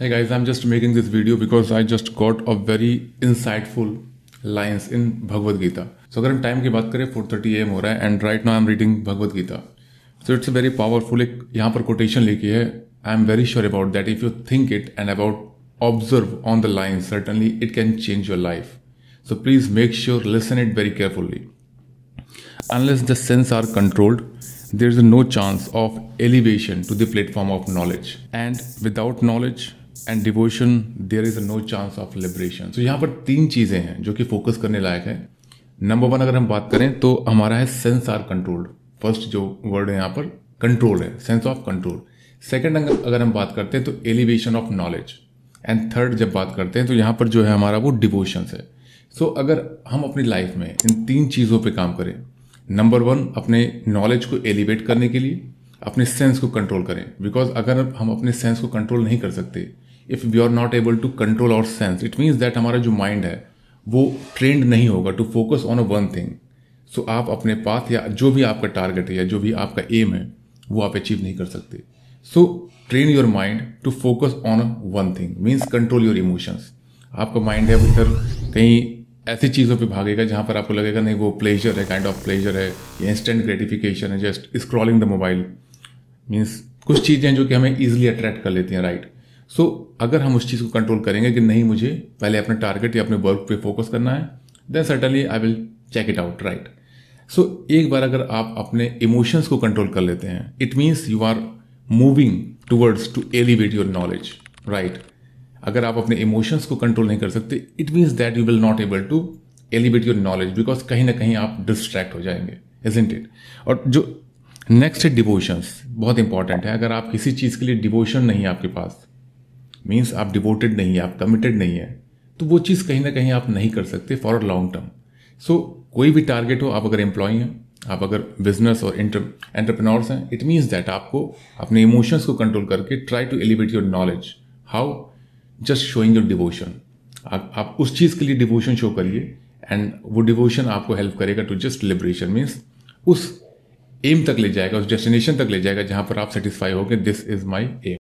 Hey guys, I'm just making this video because I just got a very insightful lines in Bhagavad Gita. So अगर हम time की बात करें 4:30 M हो रहा है and right now I am reading Bhagavad Gita so it's very powerful एक यहाँ पर कोटेशन लिखी है I am very sure about that if you think it and about observe on the line certainly it can change your life so please make sure listen it very carefully unless the sense are controlled there is no chance of elevation to the platform of knowledge and without knowledge and devotion there is no chance of liberation so यहाँ पर तीन चीज़ें हैं जो कि focus करने लायक है number one अगर हम बात करें तो हमारा है सेंस आर कंट्रोल्ड फ़र्स्ट जो वर्ड है यहाँ पर कंट्रोल है सेंस ऑफ़ कंट्रोल सेकेंड अगर हम बात करते हैं तो elevation of knowledge and third जब बात करते हैं तो यहाँ पर जो है हमारा वो डिवोशन है सो so, अगर हम अपनी लाइफ में इन तीन चीज़ों पे काम करें नंबर वन अपने नॉलेज को एलिवेट करने के लिए अपने सेंस को कंट्रोल करें बिकॉज़ अगर हम अपने सेंस को कंट्रोल नहीं कर सकते if we are not able to control our sense it means that हमारा जो माइंड है, वो ट्रेंड नहीं होगा to focus on a one thing so आप अपने पाथ या जो भी आपका टारगेट है या जो भी आपका एम है, वो आप अचीव नहीं कर सकते. So train your mind to focus on one thing means control your emotions आपका माइंड है इधर कहीं ऐसी चीज़ों पे भागेगा जहाँ पर आपको लगेगा, नहीं, वो प्लेजर है काइंड ऑफ़ प्लेजर है, या इंस्टेंट ग्रेटिफिकेशन है just scrolling the mobile means कुछ चीज़ें जो कि हमें ईजिली अट्रैक्ट कर लेती हैं राइट सो so, अगर हम उस चीज़ को कंट्रोल करेंगे कि नहीं मुझे पहले अपने टारगेट या अपने वर्क पे फोकस करना है then certainly I will check it out right so एक बार अगर आप अपने इमोशंस को कंट्रोल कर लेते हैं it means you are moving towards to elevate your knowledge right अगर आप अपने इमोशंस को कंट्रोल नहीं कर सकते it means that you will not able to elevate your knowledge because कहीं ना कहीं आप डिस्ट्रैक्ट हो जाएँगे इजेंट इट और जो नेक्स्ट है डिवोशंस बहुत इंपॉर्टेंट है। अगर आप किसी चीज़ के लिए डिवोशन नहीं है आपके पास मीन्स आप डिवोटेड नहीं है आप कमिटेड नहीं है तो वो चीज़ कहीं ना कहीं आप नहीं कर सकते for a long term so कोई भी टारगेट हो आप अगर एम्प्लॉय हैं आप अगर बिज़नेस और एंटरप्रेन्योर्स हैं इट मीन्स दैट आपको अपने इमोशंस को कंट्रोल करके try to elevate your knowledge how just showing your devotion आप, उस चीज़ के लिए डिवोशन शो करिए एंड वो डिवोशन आपको हेल्प करेगा टू जस्ट लिबरेशन मीन्स उस एम तक ले जाएगा उस डेस्टिनेशन तक ले जाएगा जहाँ पर आप सेटिस्फाई हो दिस इज़ माई एम